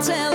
tell